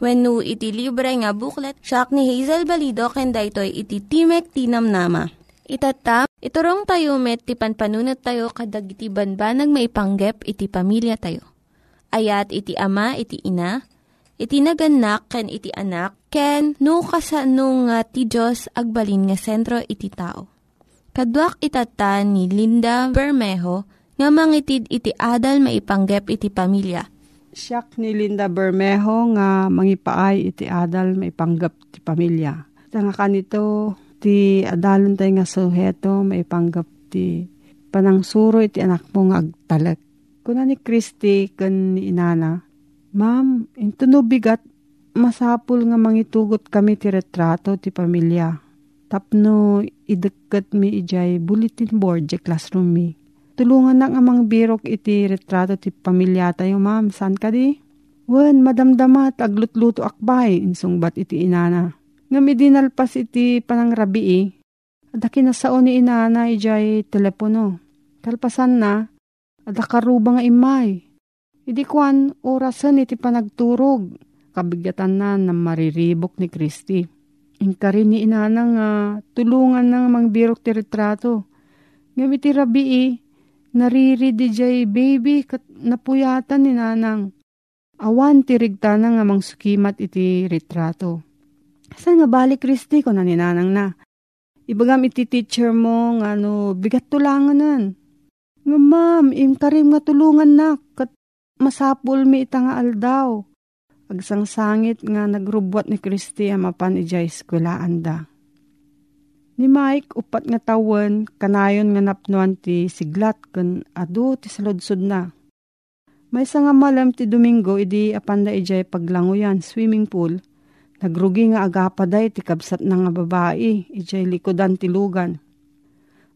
When no iti libre nga booklet, siya ni Hazel Balido, kenda ito'y iti Timek Tinamnama. Itata, iturong tayo met, ti panpanunat tayo kadag iti banbanag maipanggep iti pamilya tayo. Ayat iti ama, iti ina, iti naganak, ken iti anak, ken no kasano nga ti Diyos agbalin nga sentro iti tao. Kaduak itata ni Linda Bermejo, nga mangitid iti adal maipanggep iti pamilya. Siyak ni Linda Bermejo nga mangipaay iti adal maipanggep ti pamilya. Nga kanito ti adalan tayo nga suheto maipanggep ti panangsuro iti anak mo nga agtalek. Kuna ni Christy kan ni inana, Ma'am, into no bigat masapul nga mangitugot kami ti retrato ti pamilya. Tapno ideket mi ijay bulletin board di classroom mi tulungan na nga mang birok iti retrato ti pamilya tayo, ma'am. San ka di? Wen, madamdamat, aglutluto akbay, insungbat iti inana. Nga midinalpas iti panangrabi eh. Adaki na sao ni inana ijay telepono. Kalpasan na, adakaruba nga imay. Idi kwan, orasan iti panagturog. Kabigatan na na mariribok ni Kristi. Ingka rin ni inana nga tulungan na mang birok ti retrato. Nga iti rabi eh, nariri jay baby kat napuyatan ni nanang. Awan tirigta na nga mang sukimat iti retrato. Saan nga balik Kristi ko na ni nanang na? Ibagam iti teacher mo nga no, bigat tulanganan. Nga ma'am, imkarim nga tulungan na kat masapul mi ita nga aldaw. Agsangsangit nga nagrubwat ni Kristi amapan ijay skwelaan da. Ni Mike, upat nga tawen, kanayon nga napnuan ti siglat kun adu ti saludsod na. May nga malam ti Domingo, idi apanda ijay paglanguyan, swimming pool. Nagrugi nga agapaday ti kabsat na nga babae, ijay likodan ti lugan.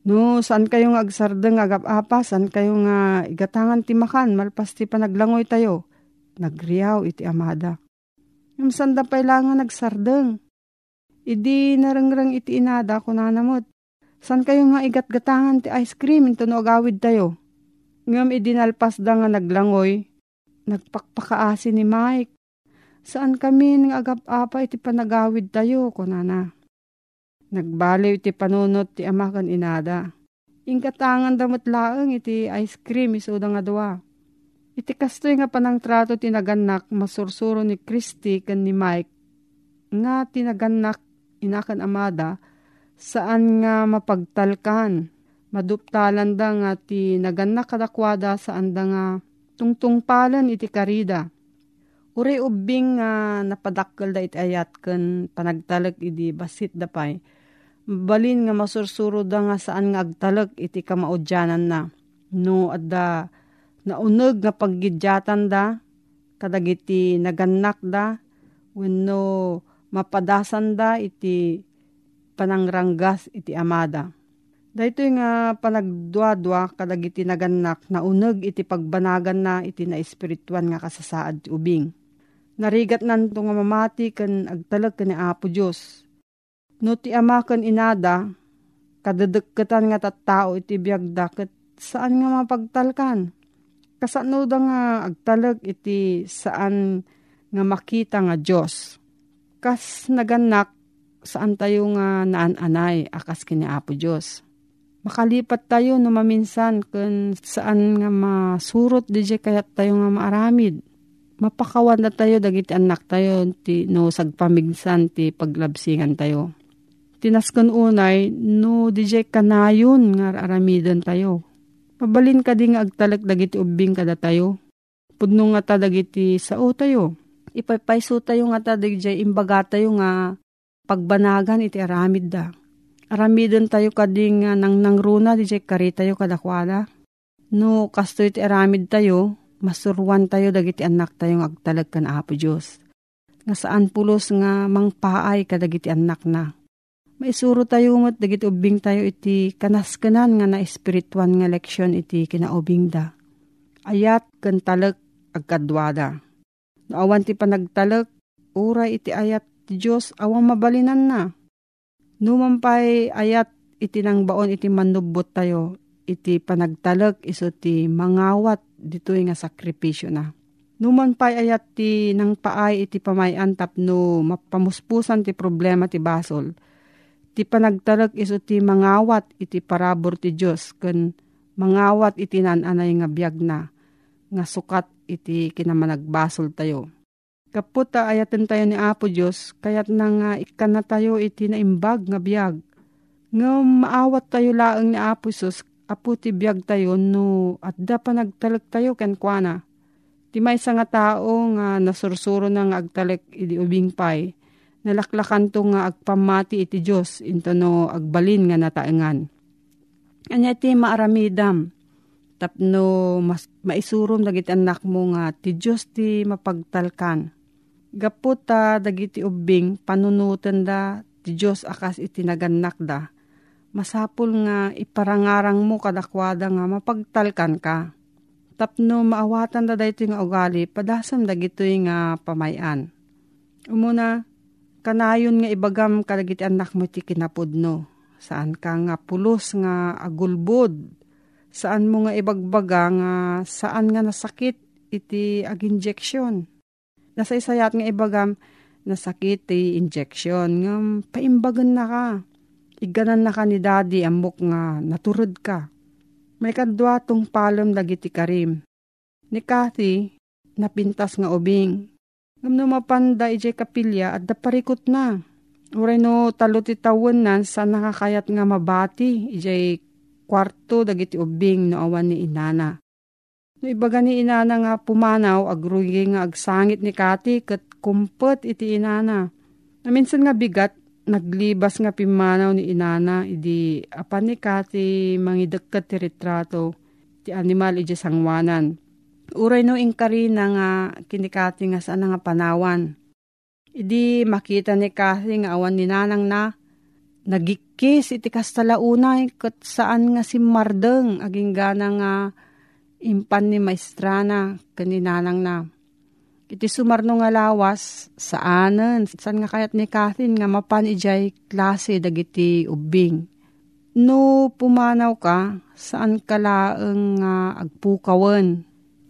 No, saan kayo nga agsardeng agapapa, saan kayo nga igatangan ti makan, malpas ti panaglangoy tayo. Nagriyaw iti amada. Yung sanda pailangan nagsardeng Idi narangrang iti inada ko nanamot. San kayo nga igat-gatangan ti ice cream into no agawid tayo. Ngam idinalpas da nga naglangoy. Nagpakpakaasi ni Mike. Saan kami ng agap-apa iti panagawid tayo ko nana. Nagbaliw iti panunot ti amakan inada. Ingkatangan damot laeng iti ice cream isuda nga dua. Iti kastoy nga panang trato tinaganak masursuro ni Christy kan ni Mike nga tinaganak inakan amada, saan nga mapagtalkan. Maduptalan da nga ti naganak kadakwada saan da nga tungtungpalan iti karida. Uri ubing nga uh, napadakkel da iti ayat ken panagtalag idi basit da pay. Balin nga masursuro da nga saan nga agtalag iti kamaudyanan na. No adda nauneg nga paggidyatan da kadagiti naganak da wenno mapadasan da iti panangranggas iti amada. Dahito nga panagduadwa kadagiti naganak na uneg iti pagbanagan na iti na espirituan nga kasasaad ti ubing Narigat nanto nga mamati kan agtalag kan ni Apo Diyos. No ti ama kan inada, kadadagkatan nga tattao iti biyagda kat saan nga mapagtalkan. Kasano da nga agtalag iti saan nga makita nga Diyos. Kas naganak saan tayo nga naan-anay akas kini Apo Diyos. Makalipat tayo no maminsan kun saan nga masurot di kayat tayo nga maaramid mapakawan na tayo dagiti anak tayo ti no sagpamigsan ti paglabsingan tayo. Tinaskon unay no DJ kanayon nga aramidan tayo. Pabalin ka di nga agtalak dagiti ubing kada tayo. Pudno nga ta dagiti sao tayo. Ipapayso tayo nga ta DJ imbaga tayo nga pagbanagan iti aramid da. Aramidon tayo kading nga nang nangruna DJ kari tayo kadakwala. No kasto iti aramid tayo masurwan tayo dagiti anak tayong agtalag kan Apo Diyos. Nga saan pulos nga mangpaay kadagiti anak na. Maisuro tayo umot dagiti ubing tayo iti kanaskanan nga na espirituan nga leksyon iti kinaubing da. Ayat kan talag agkadwada. Naawan ti panagtalag, uray iti ayat ti Diyos awang mabalinan na. Numampay ayat iti nang baon iti manubot tayo, iti panagtalag iso ti mangawat ditoy nga sakripisyo na. Numan pa ayat ti nang paay iti pamayan tapno mapamuspusan ti problema ti basol. Ti panagtalag iso ti mangawat iti parabor ti Diyos ken mangawat iti nananay nga biyag na nga sukat iti kinamanagbasol tayo. Kaputa ayaten tayo ni Apo Diyos kayat na nga ikan na tayo iti naimbag nga biyag. Nga maawat tayo laang ni Apo Sus apo ti biyag tayo no at da pa nagtalag tayo ken kuana. Ti may nga tao nga nasursuro na nga agtalek idi ubing pay, nalaklakan to nga agpamati iti Diyos into no agbalin nga nataengan. Anya ti maaramidam, tapno mas maisurom dagiti anak mo nga ti Diyos ti mapagtalkan. Gaputa dagiti ubing panunutan da ti Diyos akas iti naganak da masapul nga iparangarang mo kadakwada nga mapagtalkan ka. Tapno maawatan da dayto nga ugali, padasam dagito nga pamayan. Umuna, kanayon nga ibagam kadagiti anak mo ti kinapudno. Saan ka nga pulos nga agulbod. Saan mo nga ibagbaga nga saan nga nasakit iti ag-injection. Nasa nga ibagam nasakit ti injection. Nga paimbagan na ka Iganan na ka ni daddy amok nga naturod ka. May kadwa tong palom dagiti karim. Ni Kathy, napintas nga ubing. Ngam no mapanda ije kapilya at daparikot na. Uray no talo ti tawon nan sa nakakayat nga mabati ije kwarto dagiti ubing no awan ni inana. No ibaga ni inana nga pumanaw agrugi nga agsangit ni Kati kat kumpet iti inana. Na minsan nga bigat naglibas nga pimanaw ni inana idi apan ni kati mangidagkat ti retrato ti animal iji sangwanan. Uray no inkari na nga kinikati nga saan nga panawan. Idi makita ni Kathy nga awan ni nanang na nagikis iti kastalaunay kat saan nga si Mardeng aging gana nga impan ni maestrana kaninanang na Iti sumarno nga lawas, saanen, saan nga kayat ni Kathin nga mapan ijay klase dagiti ubing. No pumanaw ka, saan ka laeng nga agpukawan.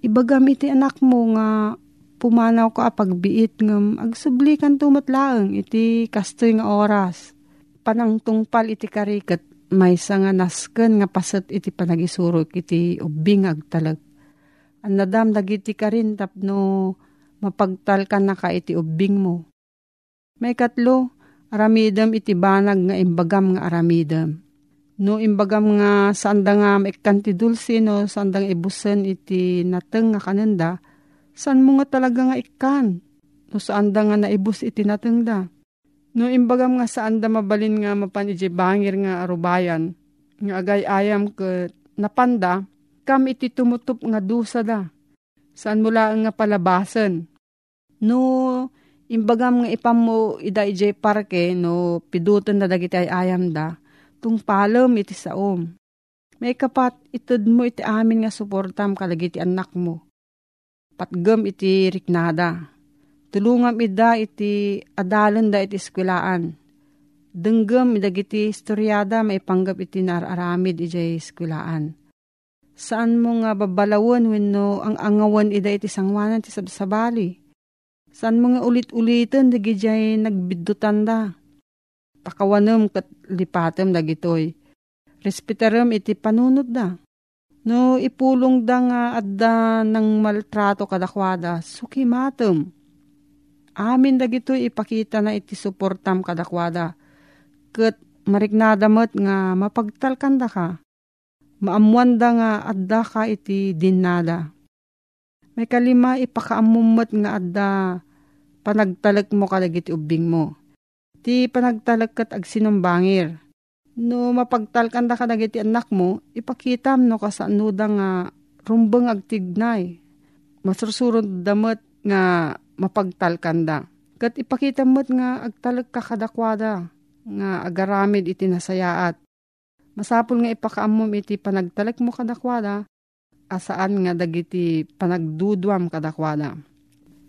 Ibagam iti anak mo nga pumanaw ka pagbiit ngam agsublikan tumatlaeng iti kastoy nga oras. Panang tungpal iti karikat may nga nasken nga paset iti panagisurok iti ubing agtalag. Ang nadam dagiti ka rin tapno mapagtal ka na ka iti ubing mo. May katlo, aramidam iti banag nga imbagam nga aramidam. No imbagam nga sanda nga maikan ti dulce no sandang ibusen iti nateng nga kananda, San mo nga talaga nga ikan? No saan da nga naibus iti natengda? No imbagam nga saan da mabalin nga mapan iti bangir nga arubayan, nga agay ayam ke napanda, kam iti tumutup nga dusa da. Saan mula nga palabasan? No, imbagam nga ipam mo ida ije parke, no pidutan na dagiti ay ayam da, tung palom iti saom. May kapat itod mo iti amin nga suportam kalagiti anak mo. Patgam iti riknada. Tulungam ida iti adalan da iti eskwilaan. Denggam idagiti istoryada maipanggap iti nararamid iti eskwilaan Saan mo nga babalawon wenno ang angawan ida iti sangwanan ti sabsabali? Saan mo nga ulit-ulitan dagi jay nagbidutan da? Pakawanem kat lipatem dagitoy. Respetaram iti panunod da. No ipulong da nga adda ng maltrato kadakwada, sukimatem. Amin dagitoy ipakita na iti suportam kadakwada. Kat mariknadamat nga mapagtalkanda ka maamuan da nga adda ka iti dinada. May kalima ipakaamumot nga adda panagtalak mo kalag iti ubing mo. Ti panagtalak kat ag sinumbangir. No mapagtalkan da ka iti anak mo, ipakitam no kasanuda nga rumbang agtignay. Masursurod damot nga mapagtalkan da. Kat ipakita mo't nga agtalag ka kadakwada nga agaramid iti nasayaat Masapul nga ipakaamom iti panagtalek mo kadakwada, asaan nga dagiti panagdudwam kadakwada.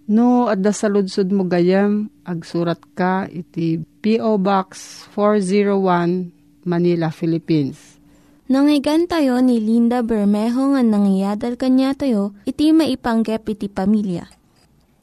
No, adda sa ludsud mo gayam, agsurat ka iti P.O. Box 401, Manila, Philippines. Nangyigan tayo ni Linda Bermejo nga nangyadal kanya tayo, iti maipanggep iti pamilya.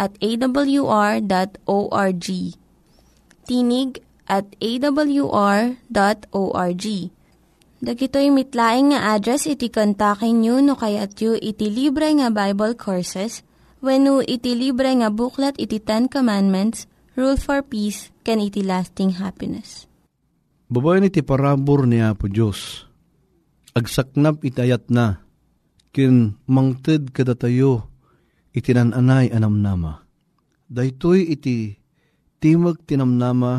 at awr.org. Tinig at awr.org Dagitoy mitlaing nga address iti kontakin nyo no kayat yu iti libre nga Bible Courses when no iti libre nga buklat iti Ten Commandments, Rule for Peace, can iti lasting happiness. Babae iti parabor ni Apo Diyos. Agsaknap itayat na, kin mangted kadatayo iti nananay anamnama. Daytoy iti timag tinamnama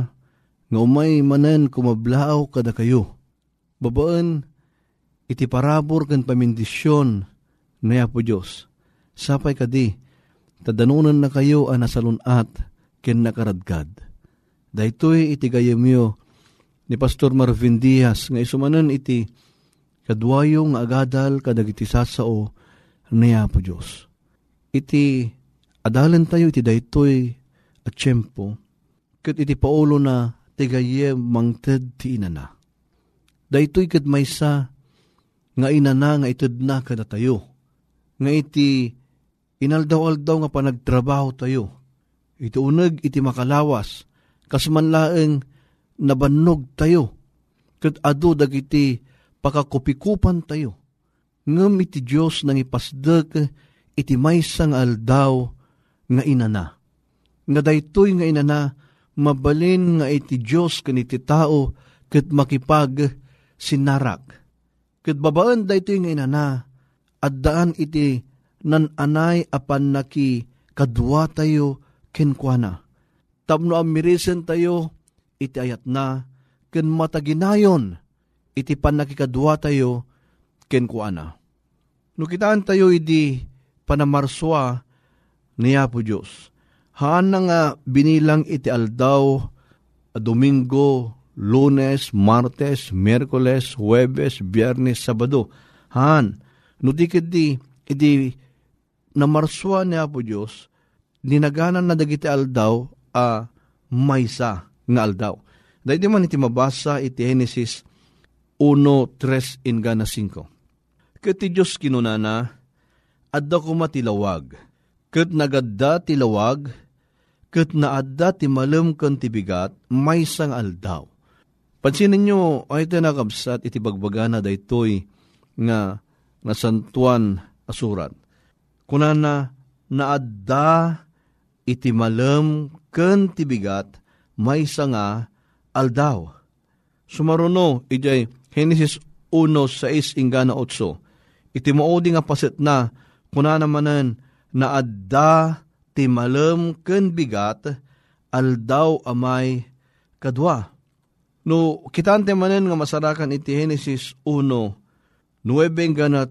nga umay manen kumablaaw kada kayo Babaan, iti parabor kan pamindisyon na po Diyos. Sapay kadi, tadanunan na kayo ang nasalunat ken nakaradgad. Daytoy iti gayamyo ni Pastor Marvin Diaz nga isumanan iti kadwayo nga agadal kadag iti sasao niya po Diyos. Iti adalan tayo iti daytoy at tiyempo ket iti paulo na tigayem mangted ti inana Daytoy kat maysa nga inana nga itud na kada tayo. Nga iti inaldaw-aldaw nga panagtrabaho tayo. Iti uneg iti makalawas kasmanlaeng nabannog tayo. Kat ado dagiti pakakupikupan tayo. Ngem iti Diyos nang ipasdek iti maysa nga aldaw nga inana. Nga daytoy nga inana mabalin nga iti Diyos kaniti tao ket makipag sinarak. Kat babaan da ito yung inana, at daan iti nan anay apan naki kadwa tayo kenkwana. Tapno amirisen tayo, iti ayat na, ken mataginayon, iti pan nakikadwa tayo kenkwana. No kitaan tayo iti panamarswa niya po Diyos. Haan na nga binilang iti aldaw, Domingo, lunes, martes, merkoles, huwebes, biyernes, sabado. Han, no di idi namarswa ni Apo Diyos, ninaganan na dagiti aldaw, a uh, maysa nga aldaw. Dahil di man iti mabasa iti Genesis 1.3 in gana 5. Kati Diyos kinunana, adda ko matilawag, ket nagadda ti lawag, ket naadda ti malem ken ti bigat, may sang aldaw. Pansinin nyo, ay ito nakabsat iti bagbagana daytoy nga nasantuan asurat. Kunana naadda iti malem ken ti bigat, may nga aldaw. Sumaruno, ijay Genesis 1.6 ingana 8. Iti maudi nga pasit na, kuna namanan, na adda ti malem ken bigat, aldaw amay kadwa. No, kitante manen nga masarakan iti Genesis 1, 9 gana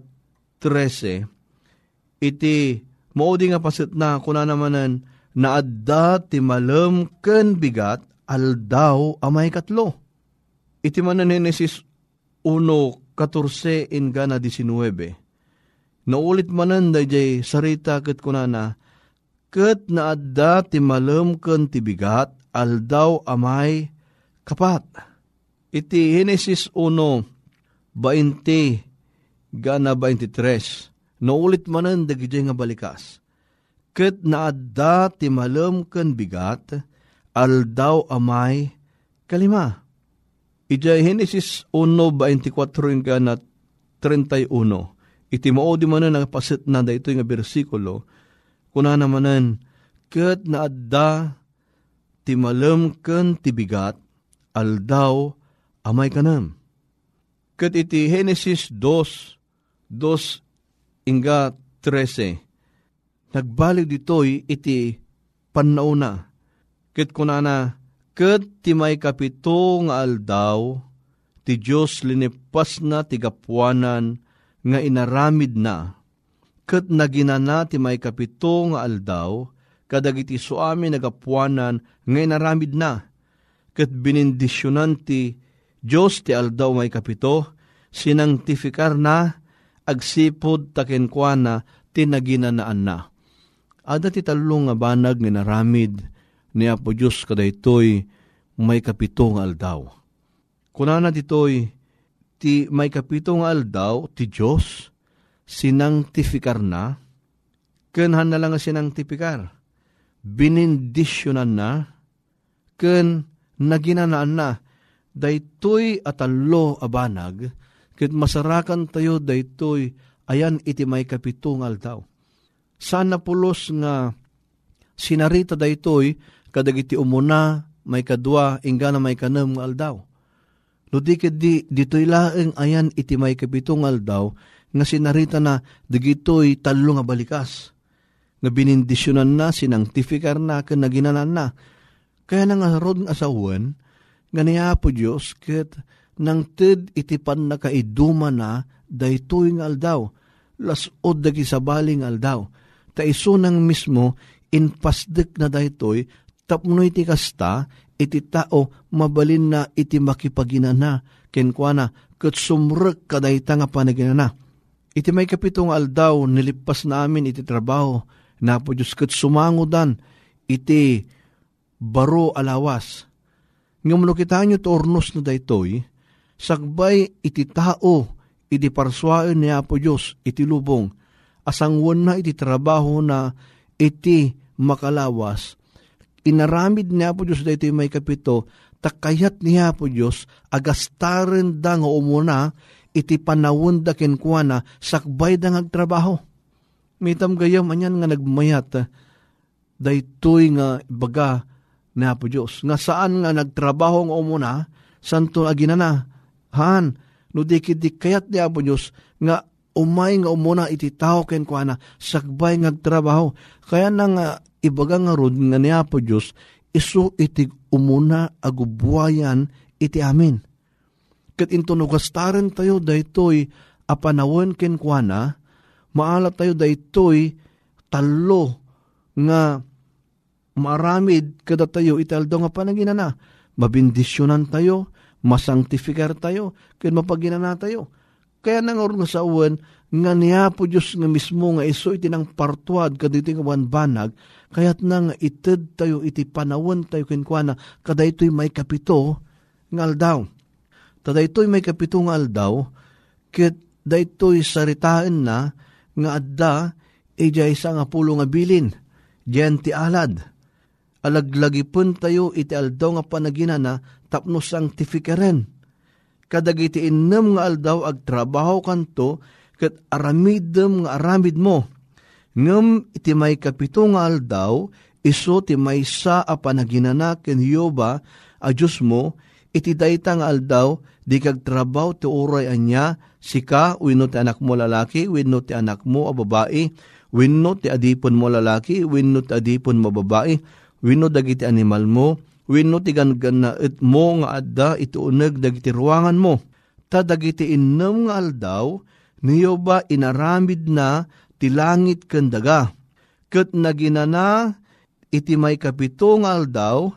13, iti maudi nga pasit na, kuna namanan, na adda ti malem ken bigat, aldaw amay katlo. Iti manan Genesis 1.14 in gana 19. Naulit manan dayjay sarita ket kunana, ket naadda ti malem ken ti bigat, aldaw amay kapat. Iti Genesis 1, 20, gana 23. Naulit manan dagijay nga balikas. Ket naadda ti malem ken bigat, aldaw amay kalima. Ija Genesis 1.24 nga na 31. Iti mao di manan ang pasit na da ito nga bersikulo. Kuna namanan, ket na adda ti malem ken ti bigat, aldaw amay kanam. Ket iti Genesis 2, 2 inga 13. Nagbalik ditoy iti pannauna. Ket kunana, Ket ti may kapito nga aldaw, ti Diyos linipas na ti gapuanan nga inaramid na. Ket naginana ti may kapito nga aldaw, kadagiti suami nagapuanan nga inaramid na. Ket binindisyonan ti Diyos ti aldaw may kapito, sinangtifikar na, agsipod takenkwana ti naginanaan na. Ada ti talong nga banag nga naramid, ni Apo Diyos kadaytoy may kapitong aldaw. Kunana ditoy, ti may kapitong aldaw ti Diyos, sinangtifikar na, kenhan na lang sinangtifikar, binindisyonan na, ken naginanaan na, daytoy atalo abanag, ket masarakan tayo daytoy ayan iti may kapitong aldaw. Sana pulos nga sinarita daytoy kadagiti umuna, may kadwa, ingga na may kanam nga aldaw. No di di, dito'y laeng ayan iti may kapitong aldaw, nga sinarita na digito'y talo nga balikas. Nga binindisyonan na, sinangtifikar na, kan naginanan na. Kaya na nga rod nga asawan, nga niya po Diyos, ket nang ted iti pan na kaiduma na, daytoy nga aldaw, lasod dagi sa baling aldaw. Ta iso nang mismo, inpasdek na daytoy tapno iti kasta, iti tao mabalin na iti makipaginana, kenkwana, kat sumrek kadayta nga panaginana. Iti may kapitong aldaw, nilipas namin iti trabaho, na po Diyos kat sumangudan, iti baro alawas. Nga mano kita nyo ornos na daytoy, sagbay iti tao, iti parswain niya po Diyos, iti lubong, asangwan na iti trabaho na iti makalawas, inaramid niya po Diyos dahito may kapito, takayat niya po Diyos, agastaren da nga umuna, iti panawon da kenkwana, sakbay da ngagtrabaho. Mitam gayam anyan nga nagmayat, daytoy nga baga na po Diyos. Nga saan nga nagtrabaho nga umuna, santo aginana, han, no dikit kayat niya po Diyos, nga umay nga umuna iti tao ken kuana sakbay ngagtrabaho kaya nang uh, ibaga nga rod nga niya po Diyos, iso iti umuna agubuayan iti amin. Kat into nugastaren tayo daytoy apanawon ken kuana, maala tayo daytoy talo nga maramid kada tayo italdo nga panaginana. Mabindisyonan tayo, masangtifikar tayo, ken mapaginana tayo. Kaya nang nga sa uwan, nga niya po Diyos nga mismo nga iso iti nang partuad kadito nga banag, kayat nang ited tayo iti panawon tayo kinkwana, kada ito'y may kapito nga aldaw. Tada ito'y may kapito nga aldaw, kit da ito'y saritaan na nga adda ijay sa nga pulo nga bilin, diyan ti alad. Alaglagi pun tayo iti aldaw nga panagina na tapno sanctificaren. Kadagiti inem nga aldaw ag trabaho kanto ket aramidem nga aramid mo. Ngem iti may kapito nga aldaw, iso ti may sa a panaginana ken Yoba a Diyos mo, iti dayta nga aldaw, di kag trabaho ti uray anya, sika, wino ti anak mo lalaki, wino ti anak mo a babae, wino ti adipon mo lalaki, wino ti adipon mo babae, wino dagiti animal mo, wino ti gangan na it mo nga adda iti uneg dagiti ruangan mo. Ta dagiti innem nga aldaw, niyo ba inaramid na ti langit ken daga. Ket naginana iti may kapito nga aldaw,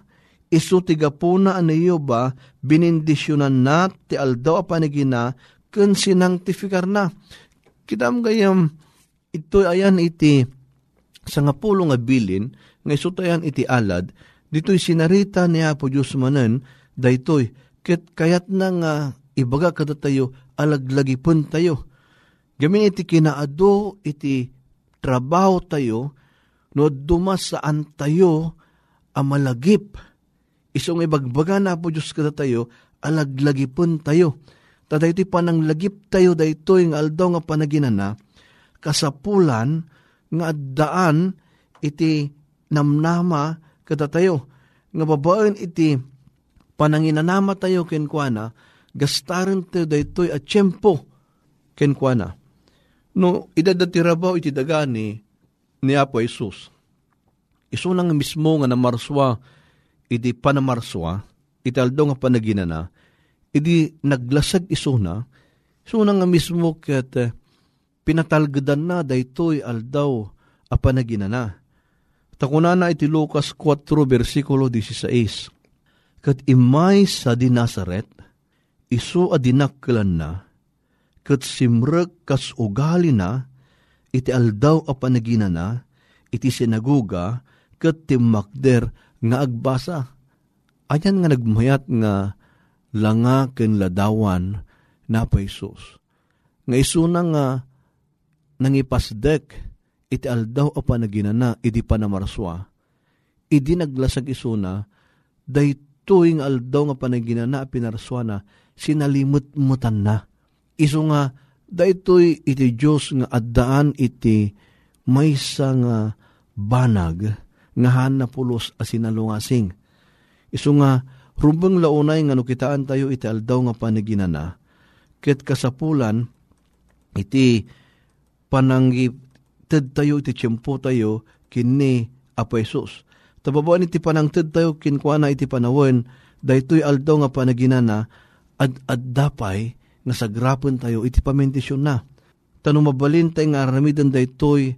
isu ti gapuna aniyo ba binindisyonan na ti aldaw a panigina ken sinangtifikar na. Kitam gayam ito ayan iti sa nga bilin nga isutayan iti alad dito'y sinarita ni Apo Diyos manen daytoy ket kayat na nga ibaga kada tayo alaglagi pun tayo. Gamin iti kinaado iti trabaho tayo no dumas saan tayo amalagip isong ibagbaga na po Diyos kada tayo, alaglagipon tayo. Tada ito'y pananglagip tayo dayto yung aldaw nga panaginana, kasapulan nga daan iti namnama kada tayo. Nga babaen iti pananginanama tayo kenkwana, gastaran tayo daytoy at tiyempo kenkwana. No, idadatirabao iti dagani ni Apo Jesus. Iso nang mismo nga namarswa iti panamarswa, iti aldaw nga panaginana, iti naglasag isuna, isuna nga mismo ket uh, pinatalgadan na daytoy aldaw a panaginana. Takunana iti Lucas 4 versikulo 16. Kat imay sa di Nazaret, iso a dinakkelan na, kat simrek kas ugali na, iti aldaw a panaginana, iti sinaguga, kat timakder nga agbasa. Ayan nga nagmayat nga langa ken ladawan na pa Isus. Nga isuna nga nangipasdek iti aldaw a panaginana iti panamarswa. Idi naglasag isuna daytoy nga aldaw nga panaginana pinarswa na sinalimot-mutan na. Isu nga daytoy iti Dios nga addaan iti maysa nga banag ngahan na pulos asinalungasing. Isu nga, rumbang launay nga nukitaan tayo iti aldaw nga panaginana, ket kasapulan, iti pananggi ted tayo iti tiyempo tayo kini Apo Jesus. Tababaan iti panangted tayo kinkwana iti panawen, daytoy aldaw nga panaginana, ad addapay nga sagrapon tayo iti pamentisyon na. Tanong mabalin tayo nga aramidan daytoy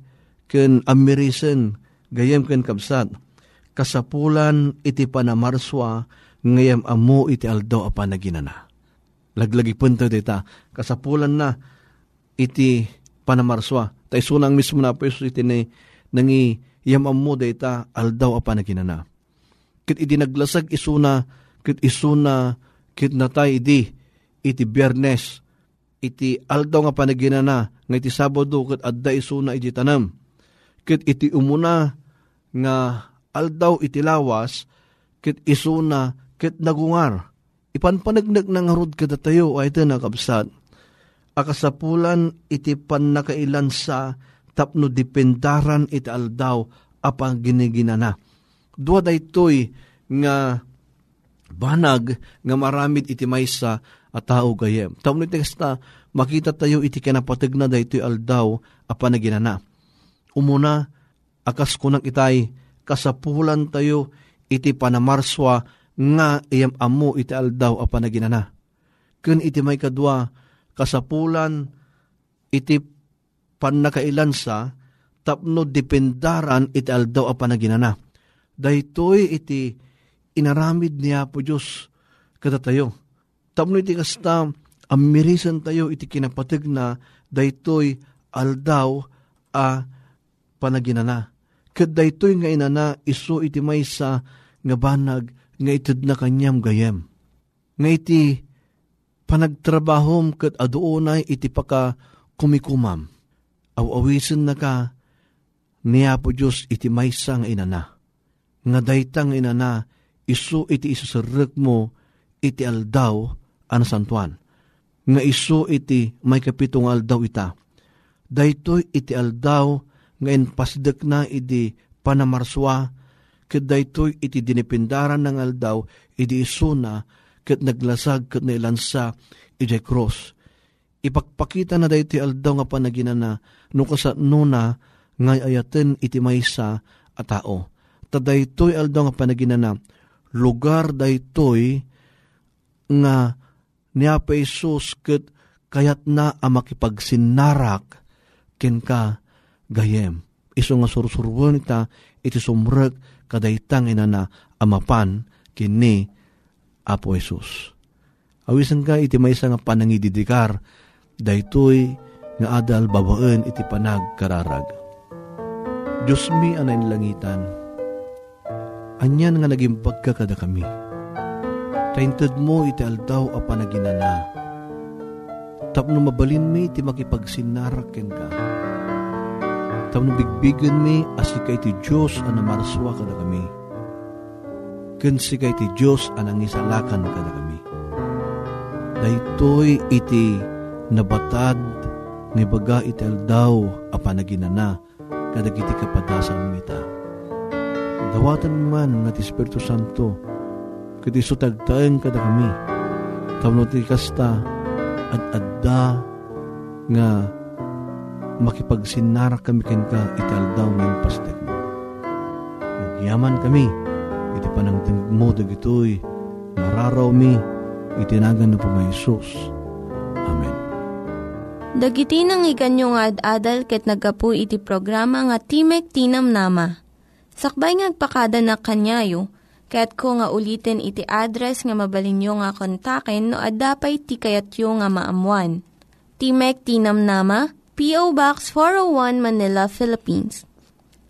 ken amerisen gayem ken kabsat, kasapulan iti panamarswa, ngayam amo iti aldaw a panaginana. Laglagi punto dita, kasapulan na iti panamarswa. Tay sunang mismo na po iti ni, nangi yam amo dita aldaw a panaginana. Kit iti naglasag isuna, kit isuna, kit natay idi, iti biyernes, iti aldaw nga panaginana, nga iti sabado, kit adda isuna iti tanam ket iti umuna nga aldaw iti lawas, ket isuna, ket nagungar. Ipanpanagnag ng harod kada tayo, ay ito nakabsat. Akasapulan iti panakailan sa tapno dipendaran iti aldaw apang giniginana. Dua da ito'y nga banag nga maramid iti maysa a tao gayem. Tapno iti kasta, makita tayo iti kanapatag na da ito'y aldaw a panaginana umuna, akas kunang itay, kasapulan tayo, iti panamarswa, nga iyam amo iti aldaw a panaginana. Kun iti may kadwa, kasapulan, iti panakailansa, tapno dependaran iti aldaw a panaginana. Daytoy iti inaramid niya po Diyos kada tayo. Tapno iti kasta, amirisan tayo iti kinapatag na daytoy aldaw a panaginana. Kaday to'y nga inana iso iti maysa nga banag nga itid na kanyam gayem. Nga iti panagtrabahom kat adoonay iti paka kumikumam. Aw-awisin na ka niya po Diyos iti maysa nga inana. Nga daytang inana, isu iti isusarek mo iti aldaw ana santuan. Nga isu iti may kapitong aldaw ita. Daytoy iti aldaw nga inpasdek na iti panamarswa ket daytoy iti dinipindaran ng aldaw iti isuna ket naglasag ket nailansa iti cross. Ipakpakita na daytoy aldaw nga panaginana no kasano na ngay ayaten iti maysa a tao. Ta daytoy aldaw nga panaginana lugar daytoy nga niya pa Isus ket kayat na a makipagsinnarak ken ka gayem. Iso nga sursurwon ita iti sumrek kadaytang ina na amapan kini Apo Isus. Awisan ka iti maysa nga panangididikar daytoy nga adal babaen iti panag kararag Diyos mi anay langitan, anyan nga naging pagkakada kami. Taintad mo iti aldaw a panaginana. Tapno mabalin mi iti makipagsinaraken ka. Tapno bigbigan mi asika iti Diyos a namarswa kada kami. Ken sika iti Diyos a nangisalakan kada kami. Daytoy iti nabatad ni baga iti aldaw a panaginana kadagiti kapadasam mita. Dawatan man nga ti Espiritu Santo, kiti sutagtaen kada kami, kamno ti kasta at adda nga makipagsinara kami ken ka italdaw ng pastek mo. Nagyaman kami, iti panangting mo dagitoy, nararaw mi, itinagan na po may Isus. Amen. Dagiti nang iganyo nga ad-adal ket nagapu iti programa nga Timek Tinam Nama. Sakbay ngagpakada na kanyayo, ket ko nga ulitin iti address nga mabalinyo nga kontaken no ad-dapay tikayatyo nga maamuan. Timek Tinam Nama, P.O. Box 401 Manila, Philippines.